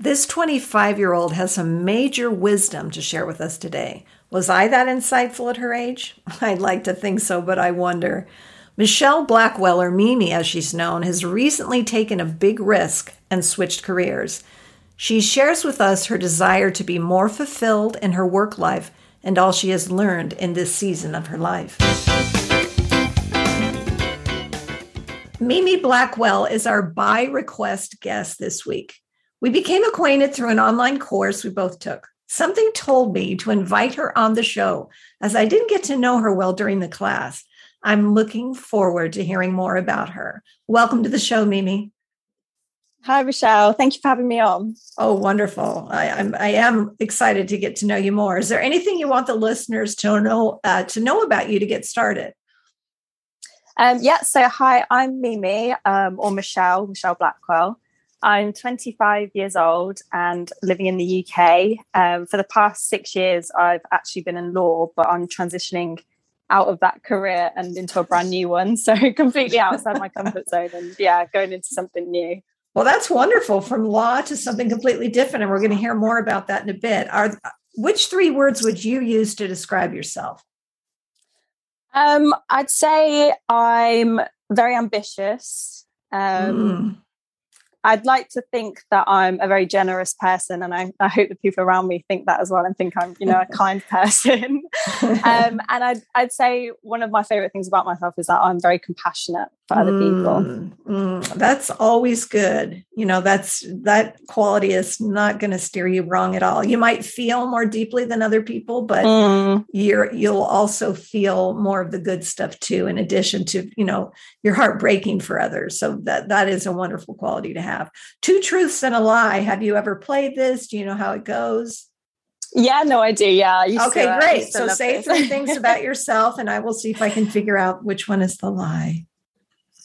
This 25 year old has some major wisdom to share with us today. Was I that insightful at her age? I'd like to think so, but I wonder. Michelle Blackwell, or Mimi as she's known, has recently taken a big risk and switched careers. She shares with us her desire to be more fulfilled in her work life and all she has learned in this season of her life. Mimi Blackwell is our by request guest this week. We became acquainted through an online course we both took. Something told me to invite her on the show as I didn't get to know her well during the class. I'm looking forward to hearing more about her. Welcome to the show, Mimi. Hi, Rochelle. Thank you for having me on. Oh, wonderful. I, I'm, I am excited to get to know you more. Is there anything you want the listeners to know, uh, to know about you to get started? Um, yeah, so hi, I'm Mimi um, or Michelle, Michelle Blackwell. I'm 25 years old and living in the UK. Um, for the past six years, I've actually been in law, but I'm transitioning out of that career and into a brand new one. So completely outside my comfort zone and yeah, going into something new. Well, that's wonderful from law to something completely different. And we're going to hear more about that in a bit. Are which three words would you use to describe yourself? Um, I'd say I'm very ambitious. Um, mm. I'd like to think that I'm a very generous person, and I, I, hope the people around me think that as well, and think I'm, you know, a kind person. um, and I'd, I'd say one of my favorite things about myself is that I'm very compassionate for other people. Mm, mm, that's always good. You know, that's that quality is not going to steer you wrong at all. You might feel more deeply than other people, but mm. you're you'll also feel more of the good stuff too. In addition to you know your heart breaking for others, so that that is a wonderful quality to have. Two truths and a lie. Have you ever played this? Do you know how it goes? Yeah, no, I do. Yeah. okay, uh, great. So say three things about yourself, and I will see if I can figure out which one is the lie.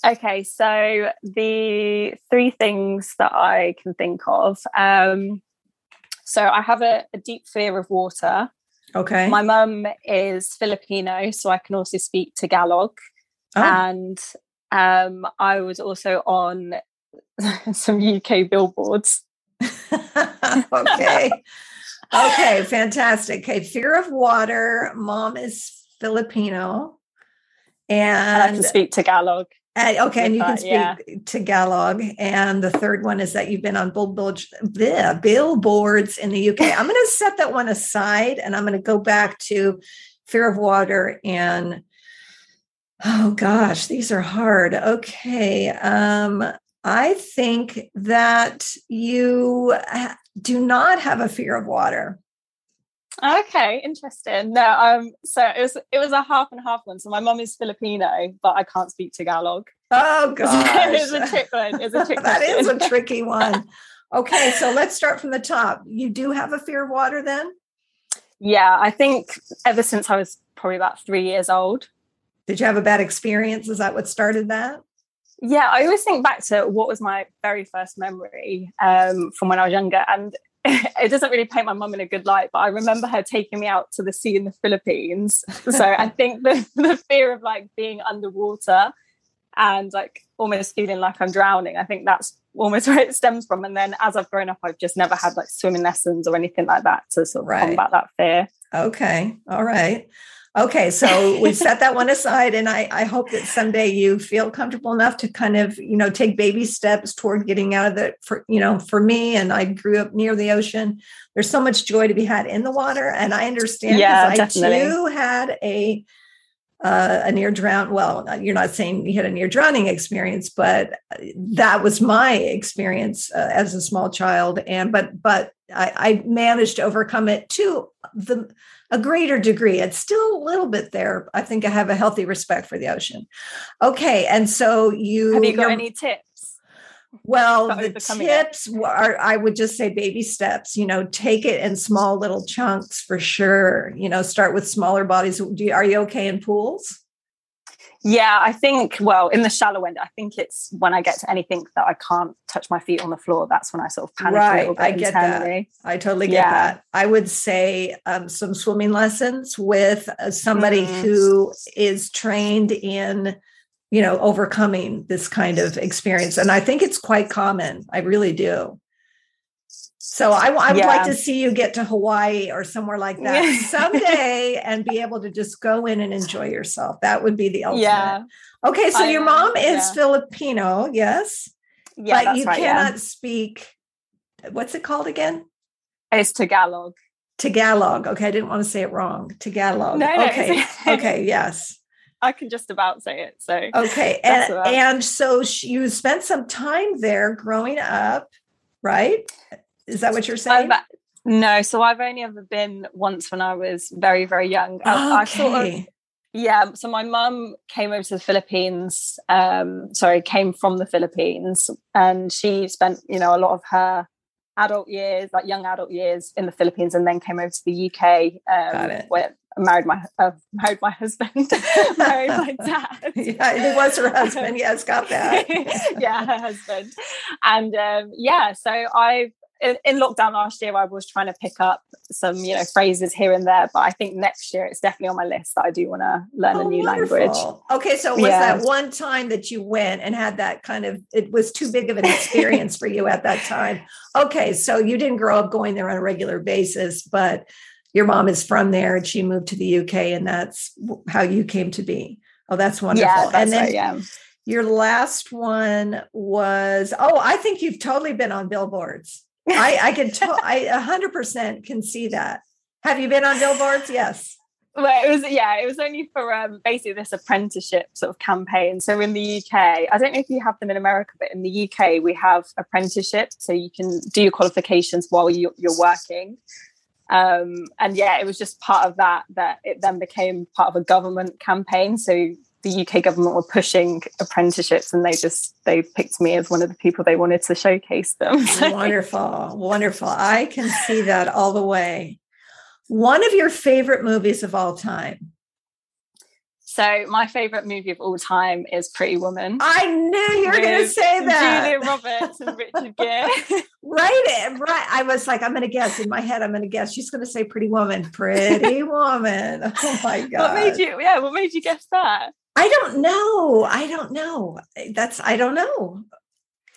Okay, so the three things that I can think of. Um, so I have a, a deep fear of water. Okay. My mum is Filipino, so I can also speak Tagalog. Oh. And um, I was also on some UK billboards. okay. okay, fantastic. Okay, fear of water. Mom is Filipino. And I can speak Tagalog. Uh, okay, and you can speak yeah. Tagalog. And the third one is that you've been on billboards, billboards in the UK. I'm going to set that one aside and I'm going to go back to fear of water and oh gosh, these are hard. Okay. Um, I think that you do not have a fear of water. Okay, interesting. No, um, so it was it was a half and half one. So my mom is Filipino, but I can't speak Tagalog. Oh gosh, it's a trick one. It's a trick. that is a tricky one. Okay, so let's start from the top. You do have a fear of water, then? Yeah, I think ever since I was probably about three years old. Did you have a bad experience? Is that what started that? Yeah, I always think back to what was my very first memory um, from when I was younger, and it doesn't really paint my mum in a good light, but I remember her taking me out to the sea in the Philippines. So I think the, the fear of like being underwater and like almost feeling like I'm drowning, I think that's almost where it stems from. And then as I've grown up, I've just never had like swimming lessons or anything like that to sort of right. combat that fear. Okay. All right. Okay, so we set that one aside, and I, I hope that someday you feel comfortable enough to kind of, you know, take baby steps toward getting out of the, for, you know, for me, and I grew up near the ocean. There's so much joy to be had in the water, and I understand yeah, I definitely. too had a uh, a near drown. Well, you're not saying you had a near drowning experience, but that was my experience uh, as a small child. And but but I, I managed to overcome it to the a greater degree. It's still a little bit there. I think I have a healthy respect for the ocean. Okay, and so you have you got any tips? Well, the tips it. are, I would just say baby steps, you know, take it in small little chunks for sure. You know, start with smaller bodies. You, are you okay in pools? Yeah, I think, well, in the shallow end, I think it's when I get to anything that I can't touch my feet on the floor, that's when I sort of panic right. a little bit I get internally. That. I totally get yeah. that. I would say um, some swimming lessons with uh, somebody mm. who is trained in, you know, overcoming this kind of experience. And I think it's quite common. I really do. So I, I would yeah. like to see you get to Hawaii or somewhere like that someday and be able to just go in and enjoy yourself. That would be the ultimate. Yeah. Okay, so I, your mom is yeah. Filipino, yes? Yeah, but you right, cannot yeah. speak. What's it called again? It's Tagalog. Tagalog. Okay, I didn't want to say it wrong. Tagalog. No, no, okay. okay, yes. I can just about say it. So okay, and and so you spent some time there growing up, right? Is that what you're saying? I've, no, so I've only ever been once when I was very, very young. I, I sort of, yeah. So my mum came over to the Philippines. Um, sorry, came from the Philippines, and she spent, you know, a lot of her adult years, like young adult years, in the Philippines, and then came over to the UK. Um, Where I married my uh, married my husband, married my dad. yeah, it was her husband. Yes, got that. yeah, her husband, and um, yeah. So I've in, in, lockdown last year, I was trying to pick up some, you know, phrases here and there. But I think next year it's definitely on my list that I do want to learn oh, a new wonderful. language. Okay, so was yeah. that one time that you went and had that kind of? It was too big of an experience for you at that time. Okay, so you didn't grow up going there on a regular basis, but your mom is from there and she moved to the UK, and that's how you came to be. Oh, that's wonderful. Yeah, that's and then, right, yeah. Your last one was, oh, I think you've totally been on billboards. I, I can, to- I 100% can see that. Have you been on billboards? Yes. Well, it was yeah, it was only for um, basically this apprenticeship sort of campaign. So in the UK, I don't know if you have them in America, but in the UK we have apprenticeships, so you can do your qualifications while you, you're working. Um, and yeah, it was just part of that that it then became part of a government campaign. So the UK government were pushing apprenticeships and they just they picked me as one of the people they wanted to showcase them. wonderful. Wonderful. I can see that all the way. One of your favorite movies of all time. So my favorite movie of all time is Pretty Woman. I knew you were going to say that. Julia Roberts and Richard Gere. right, eh, right. I was like, I'm going to guess in my head. I'm going to guess she's going to say Pretty Woman. Pretty Woman. Oh my god. What made you? Yeah, what made you guess that? I don't know. I don't know. Eh, that's I don't know.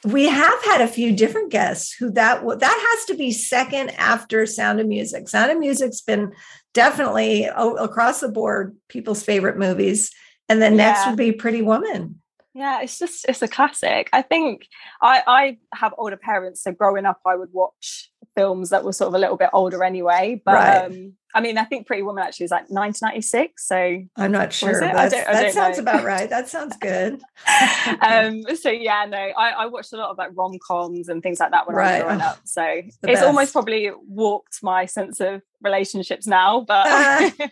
We have had a few different guests who that that has to be second after Sound of Music. Sound of Music's been definitely across the board people's favorite movies, and then next would be Pretty Woman. Yeah, it's just it's a classic. I think I I have older parents, so growing up I would watch films that were sort of a little bit older anyway. But right. um, I mean, I think Pretty Woman actually is like 1996. So I'm not sure. That sounds know. about right. That sounds good. um, so yeah, no, I, I, watched a lot of like rom coms and things like that when right. I was growing up. So it's almost probably warped my sense of relationships now, but. Uh,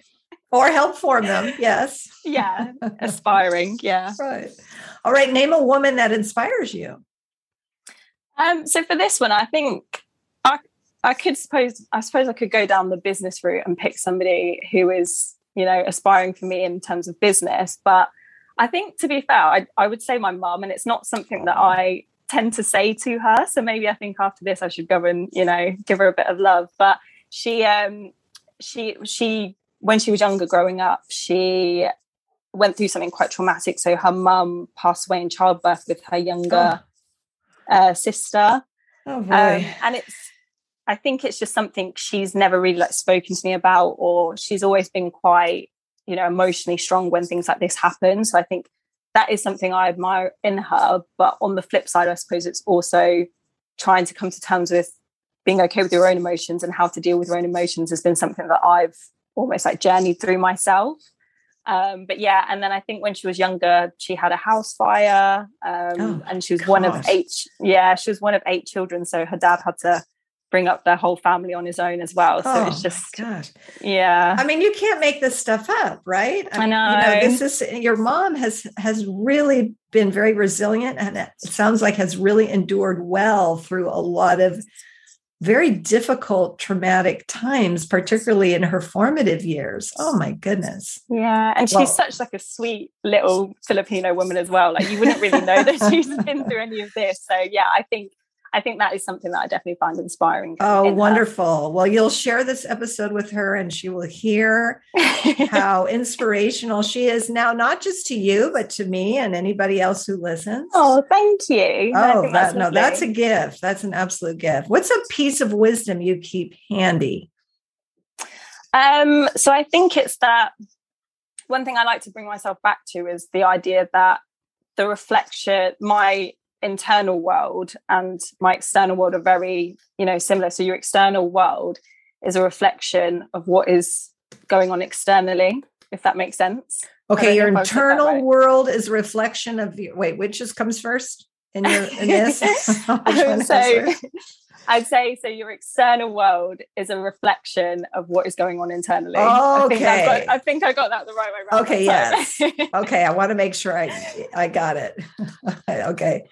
or help form them, yes. yeah, aspiring, yeah. Right. All right, name a woman that inspires you. Um, so for this one, I think I I could suppose I suppose I could go down the business route and pick somebody who is, you know, aspiring for me in terms of business. But I think to be fair, I, I would say my mum, and it's not something that I tend to say to her. So maybe I think after this I should go and, you know, give her a bit of love. But she um she she when she was younger growing up, she went through something quite traumatic. So her mum passed away in childbirth with her younger oh. uh, sister. Oh boy. Um, and it's I think it's just something she's never really like spoken to me about, or she's always been quite, you know, emotionally strong when things like this happen. So I think that is something I admire in her. But on the flip side, I suppose it's also trying to come to terms with being okay with your own emotions and how to deal with your own emotions has been something that I've almost like journeyed through myself. Um, but yeah, and then I think when she was younger, she had a house fire, um, oh, and she was gosh. one of eight. Yeah, she was one of eight children, so her dad had to bring up their whole family on his own as well. So oh, it's just, gosh, yeah. I mean, you can't make this stuff up, right? I know. You know, this is your mom has has really been very resilient, and it sounds like has really endured well through a lot of very difficult, traumatic times, particularly in her formative years. Oh my goodness. Yeah. And she's well, such like a sweet little Filipino woman as well. Like you wouldn't really know that she's been through any of this. So yeah, I think I think that is something that I definitely find inspiring. Oh, in wonderful. Her. Well, you'll share this episode with her and she will hear how inspirational she is now, not just to you, but to me and anybody else who listens. Oh, thank you. Oh, that, no, that's a gift. That's an absolute gift. What's a piece of wisdom you keep handy? Um, so I think it's that one thing I like to bring myself back to is the idea that the reflection, my internal world and my external world are very you know similar. So your external world is a reflection of what is going on externally if that makes sense. Okay your internal world is a reflection of your wait which just comes first? In your in this? So I'd say so. Your external world is a reflection of what is going on internally. Okay, I think, got, I, think I got that the right way around. Okay, yes. okay, I want to make sure I I got it. okay,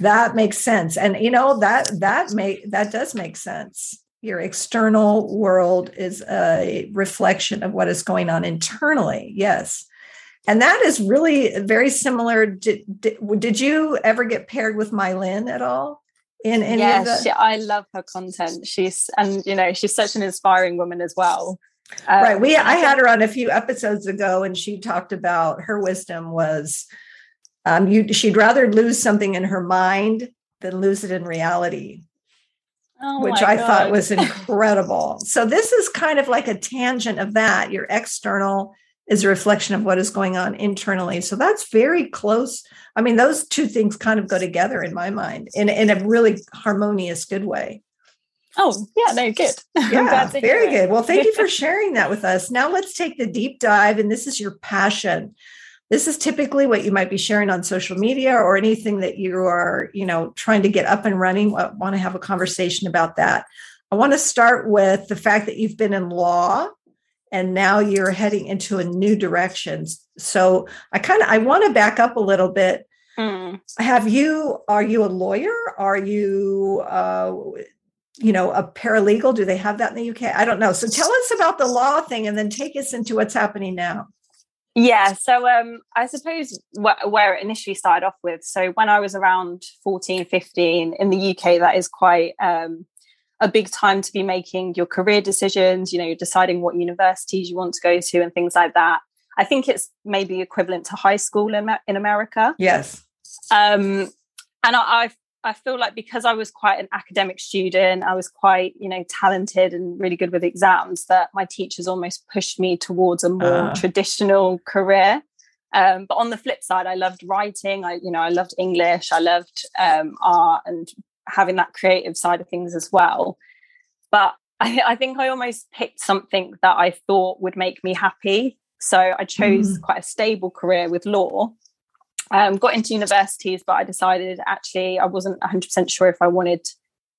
that makes sense, and you know that that make that does make sense. Your external world is a reflection of what is going on internally. Yes. And that is really very similar. Did, did, did you ever get paired with Mylin at all? In any the- she, I love her content. She's and you know she's such an inspiring woman as well. Um, right. We I had her on a few episodes ago, and she talked about her wisdom was um, you she'd rather lose something in her mind than lose it in reality. Oh which I God. thought was incredible. so this is kind of like a tangent of that. Your external is a reflection of what is going on internally. So that's very close. I mean, those two things kind of go together in my mind in, in a really harmonious, good way. Oh, yeah, no, good. Yeah, very good. Well, thank you for sharing that with us. Now let's take the deep dive, and this is your passion. This is typically what you might be sharing on social media or anything that you are, you know, trying to get up and running. I want to have a conversation about that. I want to start with the fact that you've been in law and now you're heading into a new direction. So i kind of i want to back up a little bit. Mm. have you are you a lawyer? Are you uh you know a paralegal? Do they have that in the uk i don't know. So tell us about the law thing and then take us into what's happening now. Yeah so um i suppose wh- where it initially started off with so when i was around 14 15 in the uk that is quite um a big time to be making your career decisions, you know, you're deciding what universities you want to go to and things like that. I think it's maybe equivalent to high school in, in America. Yes. Um, and I, I, I feel like because I was quite an academic student, I was quite, you know, talented and really good with exams, that my teachers almost pushed me towards a more uh. traditional career. Um, but on the flip side, I loved writing. I, you know, I loved English. I loved um, art and having that creative side of things as well. But I, I, think I almost picked something that I thought would make me happy. So I chose mm. quite a stable career with law. Um, got into universities, but I decided actually I wasn't 100% sure if I wanted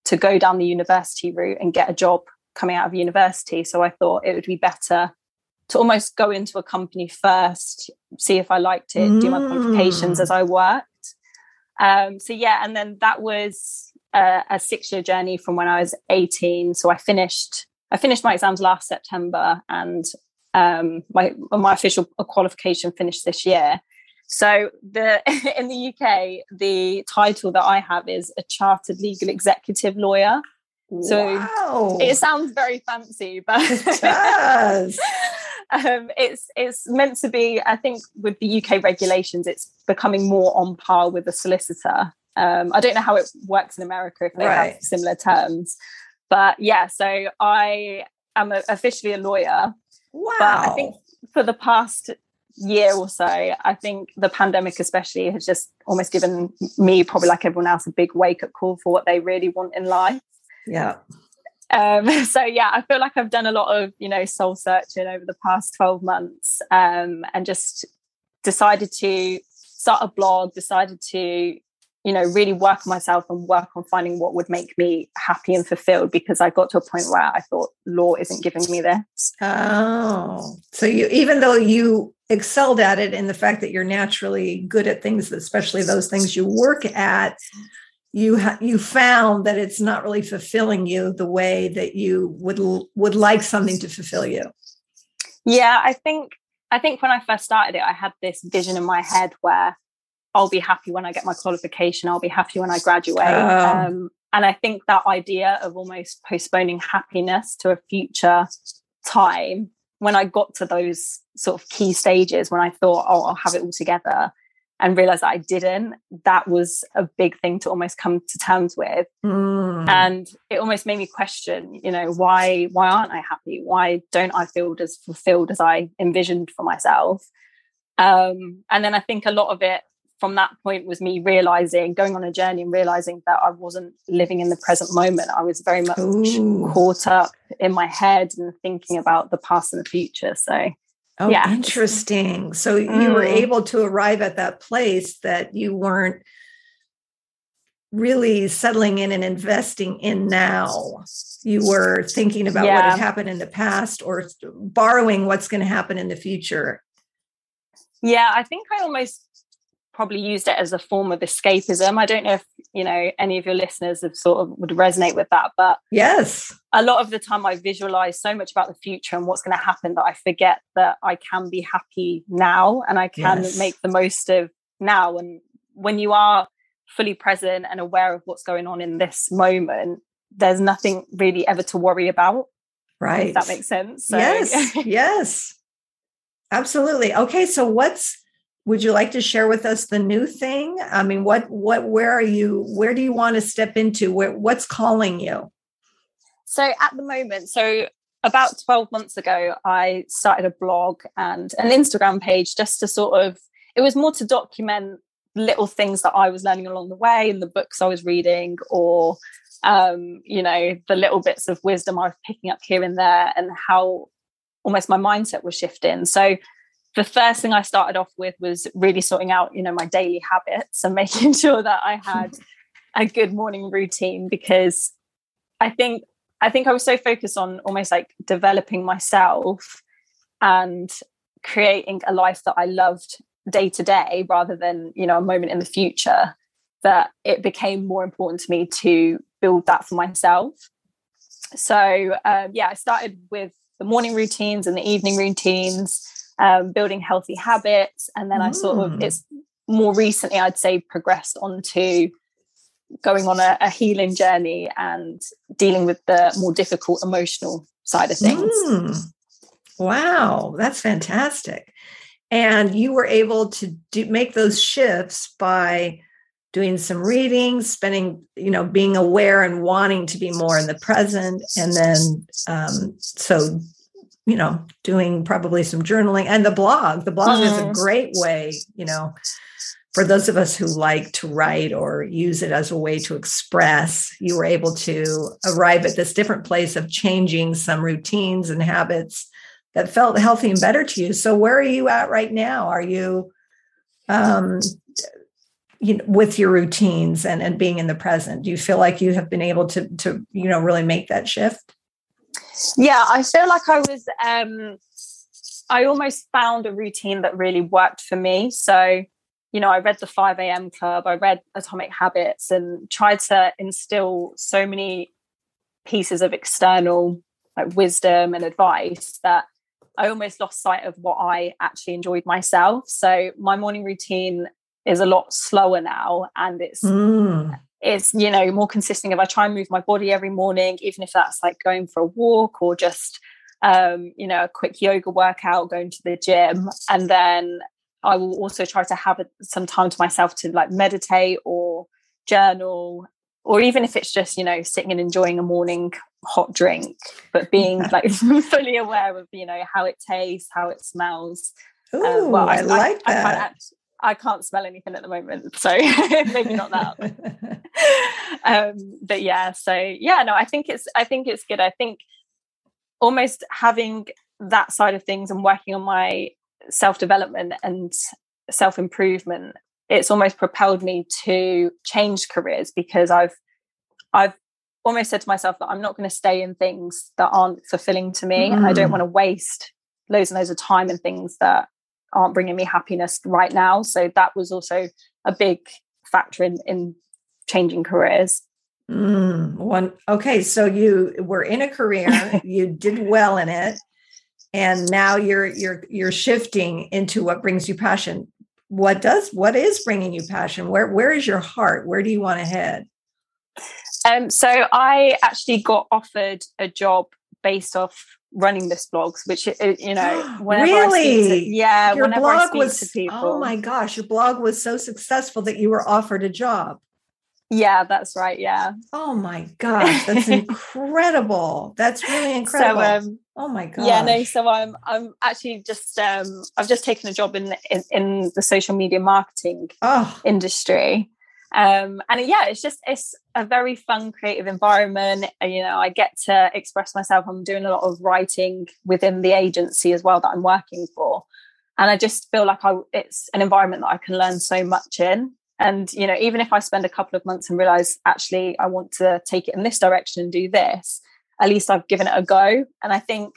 to go down the university route and get a job coming out of university. So I thought it would be better to almost go into a company first, see if I liked it, mm. do my qualifications as I worked. Um, so yeah, and then that was a, a six year journey from when I was 18. So I finished I finished my exams last September and um, my my official qualification finished this year. So the in the UK, the title that I have is a chartered legal executive lawyer. So wow. it sounds very fancy, but it does. um, it's it's meant to be. I think with the UK regulations, it's becoming more on par with a solicitor. Um, I don't know how it works in America if they right. have similar terms, but yeah. So I am a, officially a lawyer. Wow. But I think for the past year or so, I think the pandemic especially has just almost given me, probably like everyone else, a big wake up call for what they really want in life. Yeah. Um, so yeah, I feel like I've done a lot of you know soul searching over the past twelve months, um, and just decided to start a blog. Decided to you know, really work on myself and work on finding what would make me happy and fulfilled because I got to a point where I thought law isn't giving me this. Oh, so you, even though you excelled at it in the fact that you're naturally good at things, especially those things you work at, you ha- you found that it's not really fulfilling you the way that you would would like something to fulfill you. Yeah, I think I think when I first started it, I had this vision in my head where I'll be happy when I get my qualification. I'll be happy when I graduate. Oh. Um, and I think that idea of almost postponing happiness to a future time, when I got to those sort of key stages, when I thought, oh, I'll have it all together, and realized that I didn't, that was a big thing to almost come to terms with. Mm. And it almost made me question, you know, why why aren't I happy? Why don't I feel as fulfilled as I envisioned for myself? Um, and then I think a lot of it from that point was me realizing, going on a journey and realizing that I wasn't living in the present moment. I was very much Ooh. caught up in my head and thinking about the past and the future. So, oh, yeah. interesting. So, mm. you were mm. able to arrive at that place that you weren't really settling in and investing in now. You were thinking about yeah. what had happened in the past or borrowing what's going to happen in the future. Yeah, I think I almost probably used it as a form of escapism. I don't know if you know any of your listeners have sort of would resonate with that, but yes, a lot of the time I visualize so much about the future and what's going to happen that I forget that I can be happy now and I can yes. make the most of now. And when you are fully present and aware of what's going on in this moment, there's nothing really ever to worry about. Right. that makes sense. So. Yes. yes. Absolutely. Okay. So what's would you like to share with us the new thing? I mean what what where are you where do you want to step into? Where what's calling you? So at the moment so about 12 months ago i started a blog and an instagram page just to sort of it was more to document little things that i was learning along the way and the books i was reading or um, you know the little bits of wisdom i was picking up here and there and how almost my mindset was shifting. So the first thing I started off with was really sorting out, you know, my daily habits and making sure that I had a good morning routine because I think I think I was so focused on almost like developing myself and creating a life that I loved day to day rather than, you know, a moment in the future that it became more important to me to build that for myself. So um, yeah, I started with the morning routines and the evening routines um, building healthy habits. And then mm. I sort of, mm. it's more recently, I'd say, progressed onto going on a, a, healing journey and dealing with the more difficult emotional side of things. Mm. Wow, that's fantastic. And you were able to do, make those shifts by doing some reading, spending, you know, being aware and wanting to be more in the present. And then, um, so you know, doing probably some journaling and the blog. The blog is a mm-hmm. great way, you know, for those of us who like to write or use it as a way to express, you were able to arrive at this different place of changing some routines and habits that felt healthy and better to you. So where are you at right now? Are you um you know with your routines and and being in the present? Do you feel like you have been able to to you know really make that shift? Yeah, I feel like I was um I almost found a routine that really worked for me. So, you know, I read the 5 a.m. club, I read Atomic Habits and tried to instill so many pieces of external like wisdom and advice that I almost lost sight of what I actually enjoyed myself. So my morning routine is a lot slower now and it's mm is you know more consisting of i try and move my body every morning even if that's like going for a walk or just um, you know a quick yoga workout going to the gym. And then i will also try to have some time to myself to like meditate or journal or even if it's just you know sitting and enjoying a morning hot drink but being like fully aware of you know how it tastes how it smells. Ooh, um, well, I, I like that. I can't smell anything at the moment, so maybe not that. um, but yeah, so yeah, no, I think it's I think it's good. I think almost having that side of things and working on my self development and self improvement it's almost propelled me to change careers because I've I've almost said to myself that I'm not going to stay in things that aren't fulfilling to me. Mm. And I don't mm. want to waste loads and loads of time in things that aren't bringing me happiness right now. So that was also a big factor in, in changing careers. Mm, one okay, so you were in a career, you did well in it, and now you're you're you're shifting into what brings you passion. What does what is bringing you passion? Where where is your heart? Where do you want to head? Um, so I actually got offered a job based off running this blogs, which you know, whenever really, to, yeah, your whenever blog was, to people, oh my gosh, your blog was so successful that you were offered a job. Yeah, that's right. Yeah. Oh my gosh, that's incredible. That's really incredible. So, um, oh my god. Yeah, no. So I'm I'm actually just um I've just taken a job in in, in the social media marketing oh. industry. Um, and yeah, it's just it's a very fun, creative environment. You know, I get to express myself. I'm doing a lot of writing within the agency as well that I'm working for, and I just feel like I it's an environment that I can learn so much in. And you know, even if I spend a couple of months and realize actually I want to take it in this direction and do this, at least I've given it a go. And I think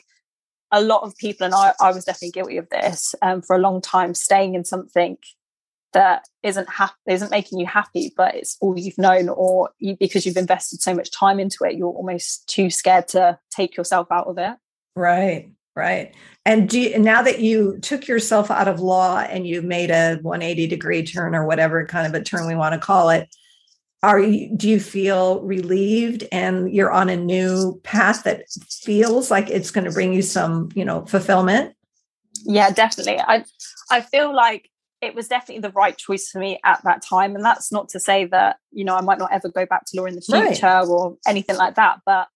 a lot of people, and I, I was definitely guilty of this um, for a long time, staying in something that isn't happy, isn't making you happy, but it's all you've known, or you, because you've invested so much time into it, you're almost too scared to take yourself out of it. Right. Right. And do you, now that you took yourself out of law and you made a 180 degree turn or whatever kind of a turn we want to call it, are you do you feel relieved and you're on a new path that feels like it's going to bring you some, you know, fulfillment? Yeah, definitely. I I feel like it was definitely the right choice for me at that time. And that's not to say that, you know, I might not ever go back to law in the future right. or anything like that. But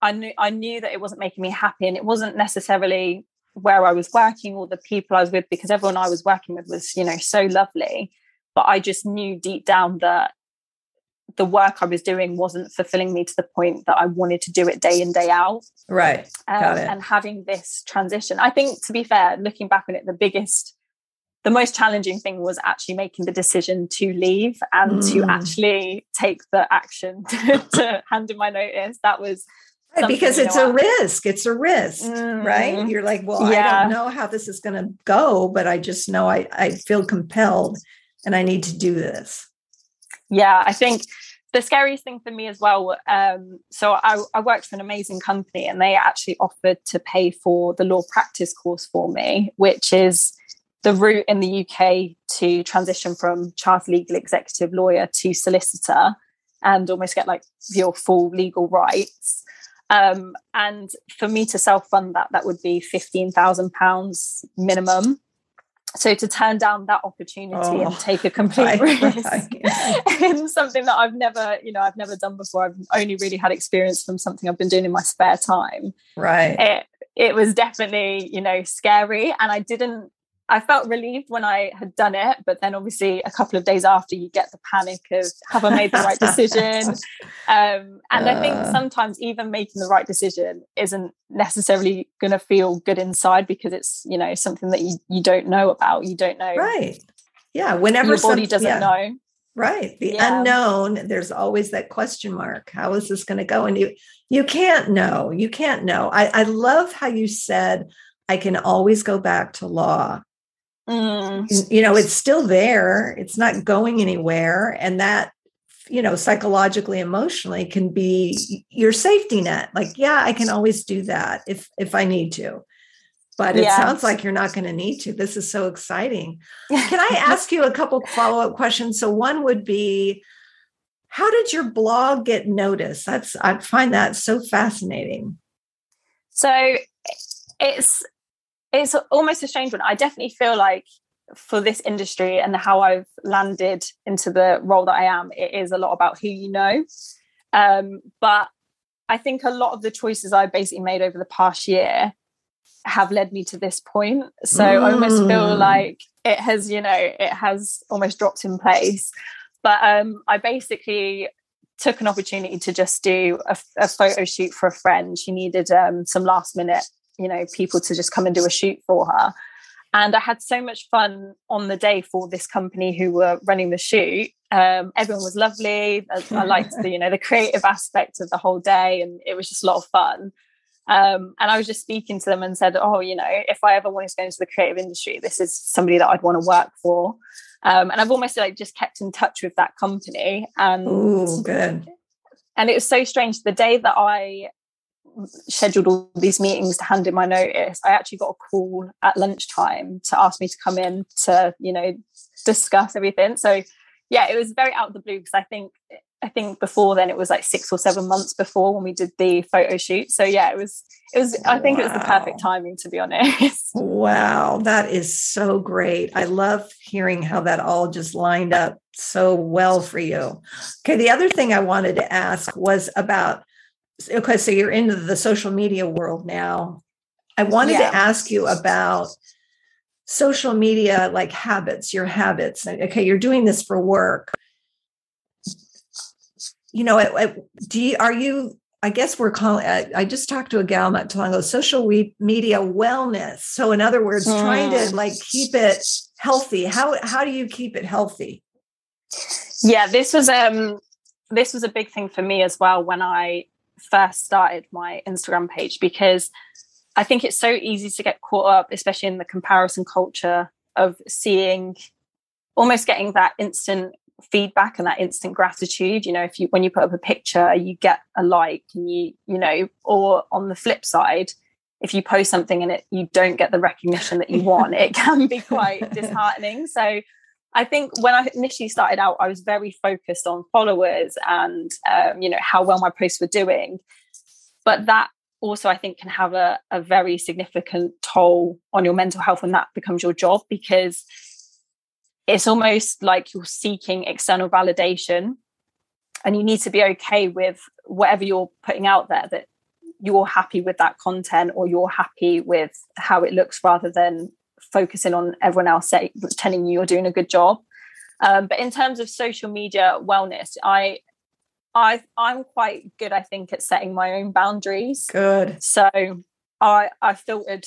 I knew I knew that it wasn't making me happy and it wasn't necessarily where I was working or the people I was with because everyone I was working with was, you know, so lovely. But I just knew deep down that the work I was doing wasn't fulfilling me to the point that I wanted to do it day in, day out. Right. Um, and having this transition, I think, to be fair, looking back on it, the biggest, the most challenging thing was actually making the decision to leave and mm. to actually take the action to, to hand in my notice. That was Right, because it's a risk. It's a risk, mm-hmm. right? You're like, well, yeah. I don't know how this is going to go, but I just know I, I feel compelled and I need to do this. Yeah, I think the scariest thing for me as well. Um, so I, I worked for an amazing company and they actually offered to pay for the law practice course for me, which is the route in the UK to transition from chartered legal executive lawyer to solicitor and almost get like your full legal rights. Um, and for me to self fund that, that would be £15,000 minimum. So to turn down that opportunity oh, and take a complete right, risk right. in something that I've never, you know, I've never done before. I've only really had experience from something I've been doing in my spare time. Right. It, it was definitely, you know, scary. And I didn't I felt relieved when I had done it, but then obviously a couple of days after, you get the panic of have I made the right decision? Um, and uh, I think uh. sometimes even making the right decision isn't necessarily going to feel good inside because it's you know something that you you don't know about. You don't know, right? Yeah, whenever your body doesn't yeah. know. Right. The yeah. unknown, there's always that question mark. How is this going to go? And you you can't know. You can't know. I, I love how you said I can always go back to law Mm. You know, it's still there, it's not going anywhere. And that, you know, psychologically, emotionally can be your safety net. Like, yeah, I can always do that if if I need to. But it sounds like you're not going to need to. This is so exciting. Can I ask you a couple follow-up questions? So one would be how did your blog get noticed? That's I find that so fascinating. So it's it's almost a strange one. I definitely feel like for this industry and how I've landed into the role that I am, it is a lot about who you know. Um, but I think a lot of the choices I basically made over the past year have led me to this point. So mm. I almost feel mm. like it has, you know, it has almost dropped in place. But um, I basically took an opportunity to just do a, a photo shoot for a friend. She needed um, some last minute you know people to just come and do a shoot for her And I had so much fun on the day for this company who were running the shoot. Um, everyone was lovely. I, I liked the, you know, the creative aspect of the whole day, and it was just a lot of fun. Um, and I was just speaking to them and said, "Oh, you know, if I ever wanted to go into the creative industry, this is somebody that I'd want to work for." Um, and I've almost like just kept in touch with that company. And Ooh, good. And it was so strange. The day that I scheduled all these meetings to hand in my notice, I actually got a call at lunchtime to ask me to come in to, you know, discuss everything. So yeah, it was very out of the blue because I think I think before then it was like six or seven months before when we did the photo shoot. So yeah, it was it was I think wow. it was the perfect timing to be honest. Wow, that is so great. I love hearing how that all just lined up so well for you. Okay, the other thing I wanted to ask was about okay, so you're into the social media world now. I wanted yeah. to ask you about social media like habits, your habits. Okay, you're doing this for work. You know, do you, are you? I guess we're calling. I just talked to a gal not too long ago. Social media wellness. So, in other words, mm. trying to mm. like keep it healthy. How how do you keep it healthy? Yeah, this was um this was a big thing for me as well when I first started my Instagram page because I think it's so easy to get caught up, especially in the comparison culture of seeing almost getting that instant feedback and that instant gratitude. You know if you when you put up a picture you get a like and you you know or on the flip side if you post something and it you don't get the recognition that you want it can be quite disheartening. So I think when I initially started out, I was very focused on followers and um, you know how well my posts were doing, but that also I think can have a, a very significant toll on your mental health when that becomes your job because it's almost like you're seeking external validation, and you need to be okay with whatever you're putting out there that you're happy with that content or you're happy with how it looks rather than focusing on everyone else say, telling you you're doing a good job. Um, but in terms of social media wellness, I I I'm quite good, I think, at setting my own boundaries. Good. So I I filtered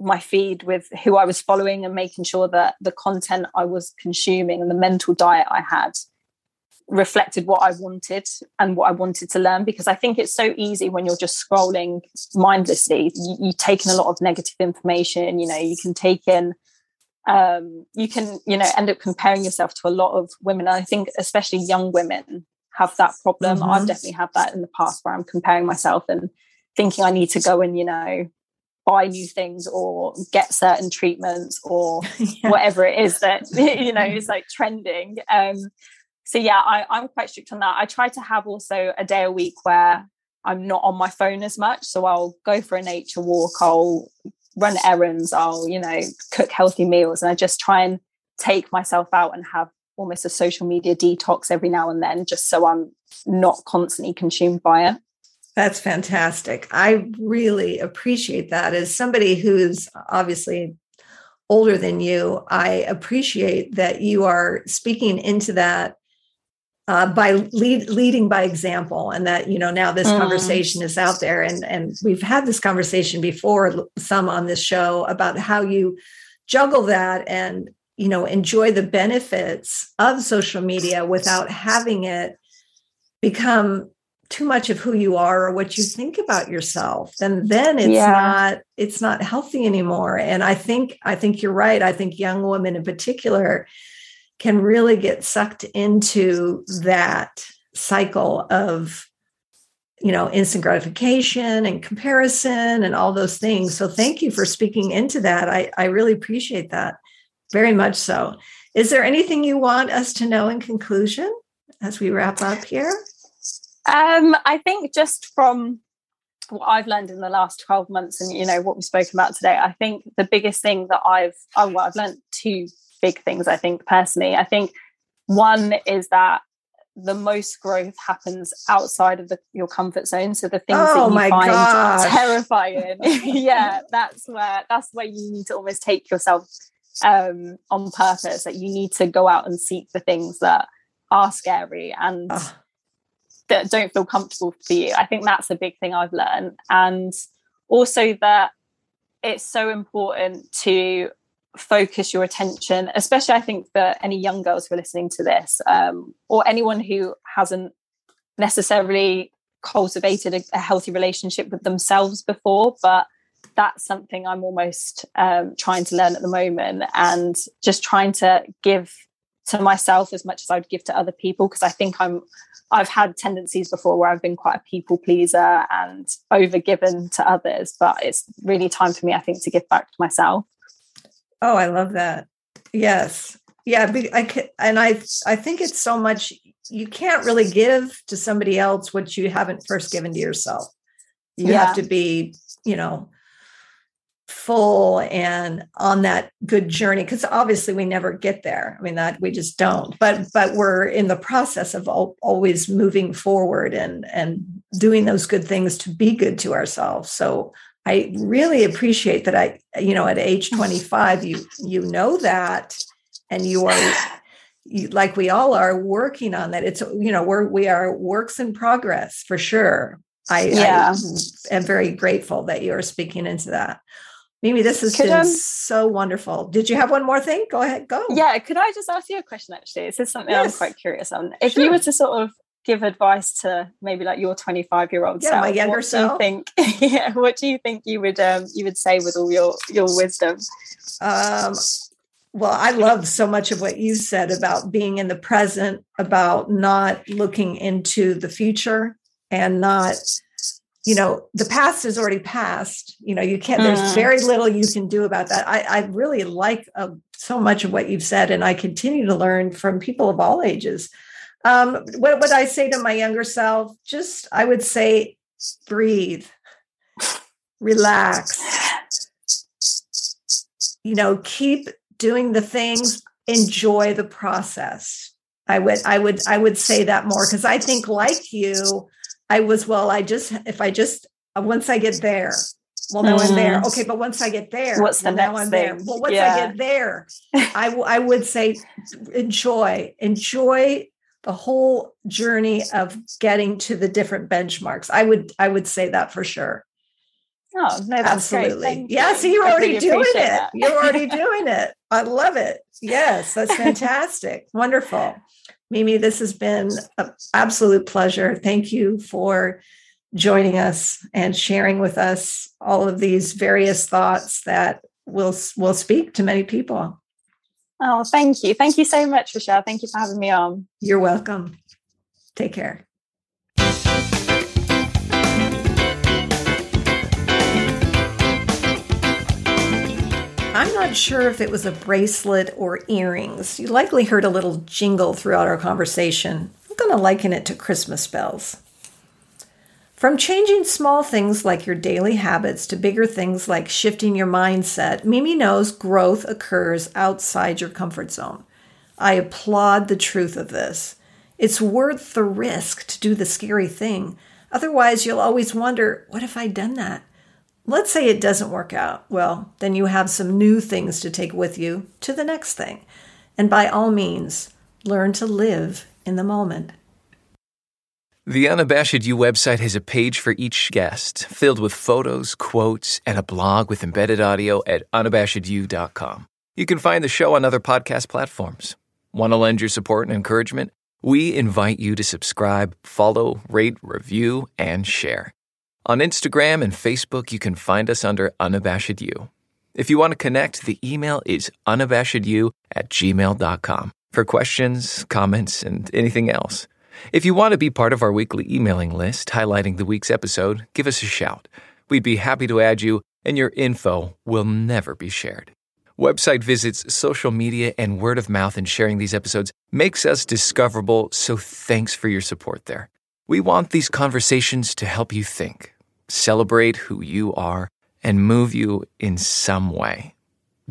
my feed with who I was following and making sure that the content I was consuming and the mental diet I had reflected what I wanted and what I wanted to learn because I think it's so easy when you're just scrolling mindlessly. You, you've taken a lot of negative information, you know, you can take in um, you can, you know, end up comparing yourself to a lot of women. And I think especially young women have that problem. Mm-hmm. I've definitely had that in the past where I'm comparing myself and thinking I need to go and, you know, buy new things or get certain treatments or yeah. whatever it is that you know is like trending um so yeah I, i'm quite strict on that. I try to have also a day a week where i'm not on my phone as much. So i'll go for a nature walk i'll run errands i'll you know cook healthy meals and i just try and take myself out and have almost a social media detox every now and then just so i'm not constantly consumed by it. That's fantastic. I really appreciate that. As somebody who's obviously older than you i appreciate that you are speaking into that uh, by lead, leading by example and that you know now this mm. conversation is out there and and we've had this conversation before some on this show about how you juggle that and you know enjoy the benefits of social media without having it become too much of who you are or what you think about yourself then then it's yeah. not it's not healthy anymore and i think i think you're right i think young women in particular can really get sucked into that cycle of you know instant gratification and comparison and all those things. So thank you for speaking into that. I, I really appreciate that very much so. Is there anything you want us to know in conclusion as we wrap up here? Um, i think just from what I've learned in the last 12 months and you know what we've spoken about today, I think the biggest thing that I've oh well, I've learned two big things, I think, personally. I think one is that the most growth happens outside of the, your comfort zone. So the things oh that you find gosh. terrifying, yeah, that's where that's where you need to almost take yourself um, on purpose. That you need to go out and seek the things that are scary and oh. that don't feel comfortable for you. I think that's a big thing I've learned, and also that it's so important to focus your attention, especially I think for any young girls who are listening to this, um, or anyone who hasn't necessarily cultivated a, a, healthy relationship with themselves before, but that's something I'm almost um, trying to learn at the moment and just trying to give to myself as much as I would give to other people because I think I'm I've had tendencies before where I've been quite a people pleaser and overgiven to others, but it's really time for me, I think, to give back to myself. Oh, I love that. Yes. Yeah, I and I I think it's so much you can't really give to somebody else what you haven't first given to yourself. You yeah. have to be, you know, full and on that good journey because obviously we never get there i mean that we just don't but but we're in the process of always moving forward and and doing those good things to be good to ourselves so i really appreciate that i you know at age 25 you you know that and you are you, like we all are working on that it's you know we're we are works in progress for sure I, yeah. I am very grateful that you are speaking into that Mimi, this has could, been um, so wonderful. Did you have one more thing? Go ahead, go. Yeah, could I just ask you a question actually? This is something yes. I'm quite curious on. If sure. you were to sort of give advice to maybe like your 25 year old yeah, self, my younger what self. Do you think yeah, what do you think you would um you would say with all your your wisdom? Um well, I love so much of what you said about being in the present, about not looking into the future and not you know the past is already past you know you can't there's mm. very little you can do about that i, I really like uh, so much of what you've said and i continue to learn from people of all ages um, what would i say to my younger self just i would say breathe relax you know keep doing the things enjoy the process i would i would i would say that more because i think like you I was, well, I just, if I just, once I get there, well, now mm. I'm there. Mm. Okay, but once I get there, what's the well, next now I'm thing? there. Well, once yeah. I get there, I, w- I would say enjoy, enjoy the whole journey of getting to the different benchmarks. I would, I would say that for sure. Oh, no, absolutely. Yeah, so you're already doing it. That. You're already doing it. I love it. Yes, that's fantastic. Wonderful. Mimi, this has been an absolute pleasure. Thank you for joining us and sharing with us all of these various thoughts that will will speak to many people. Oh, thank you. Thank you so much, Rochelle. Thank you for having me on. You're welcome. Take care. I'm not sure if it was a bracelet or earrings. You likely heard a little jingle throughout our conversation. I'm going to liken it to Christmas bells. From changing small things like your daily habits to bigger things like shifting your mindset, Mimi knows growth occurs outside your comfort zone. I applaud the truth of this. It's worth the risk to do the scary thing. Otherwise, you'll always wonder what if I'd done that? Let's say it doesn't work out. Well, then you have some new things to take with you to the next thing. And by all means, learn to live in the moment. The Unabashed You website has a page for each guest, filled with photos, quotes, and a blog with embedded audio at unabashedyou.com. You can find the show on other podcast platforms. Want to lend your support and encouragement? We invite you to subscribe, follow, rate, review, and share. On Instagram and Facebook, you can find us under Unabashed You. If you want to connect, the email is unabashedyou at gmail.com for questions, comments, and anything else. If you want to be part of our weekly emailing list highlighting the week's episode, give us a shout. We'd be happy to add you, and your info will never be shared. Website visits, social media, and word of mouth in sharing these episodes makes us discoverable, so thanks for your support there. We want these conversations to help you think celebrate who you are, and move you in some way.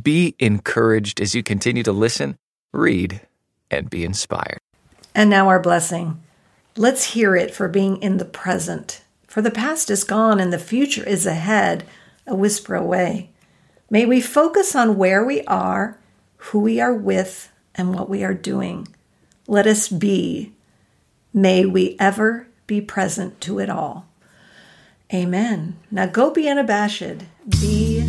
Be encouraged as you continue to listen, read, and be inspired. And now our blessing. Let's hear it for being in the present. For the past is gone and the future is ahead, a whisper away. May we focus on where we are, who we are with, and what we are doing. Let us be. May we ever be present to it all. Amen. Now go be unabashed. Be